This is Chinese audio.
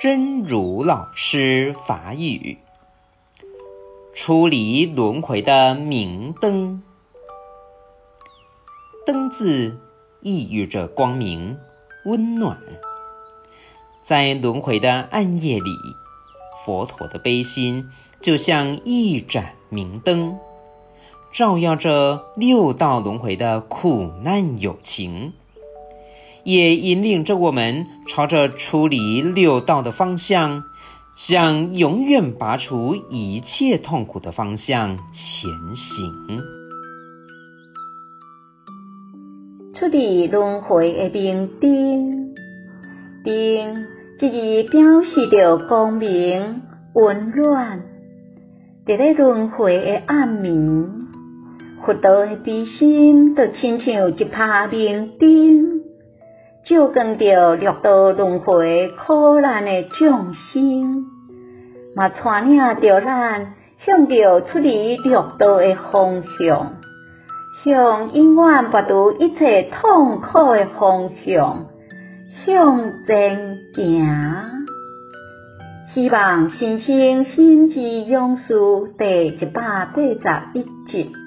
真如老师法语，出离轮回的明灯。灯字意喻着光明、温暖。在轮回的暗夜里，佛陀的悲心就像一盏明灯，照耀着六道轮回的苦难友情，也引领着我们朝着出离六道的方向，向永远拔除一切痛苦的方向前行。出离轮回的明灯，灯这字表示着光明、温暖。在咧轮回的暗暝，佛陀的悲心就亲像一盏明灯，照光着六道轮回苦难的众生，嘛带领着咱向着出离六道的方向。向永远拔除一切痛苦的方向向前行。希望新生心之勇士第一百八十一集。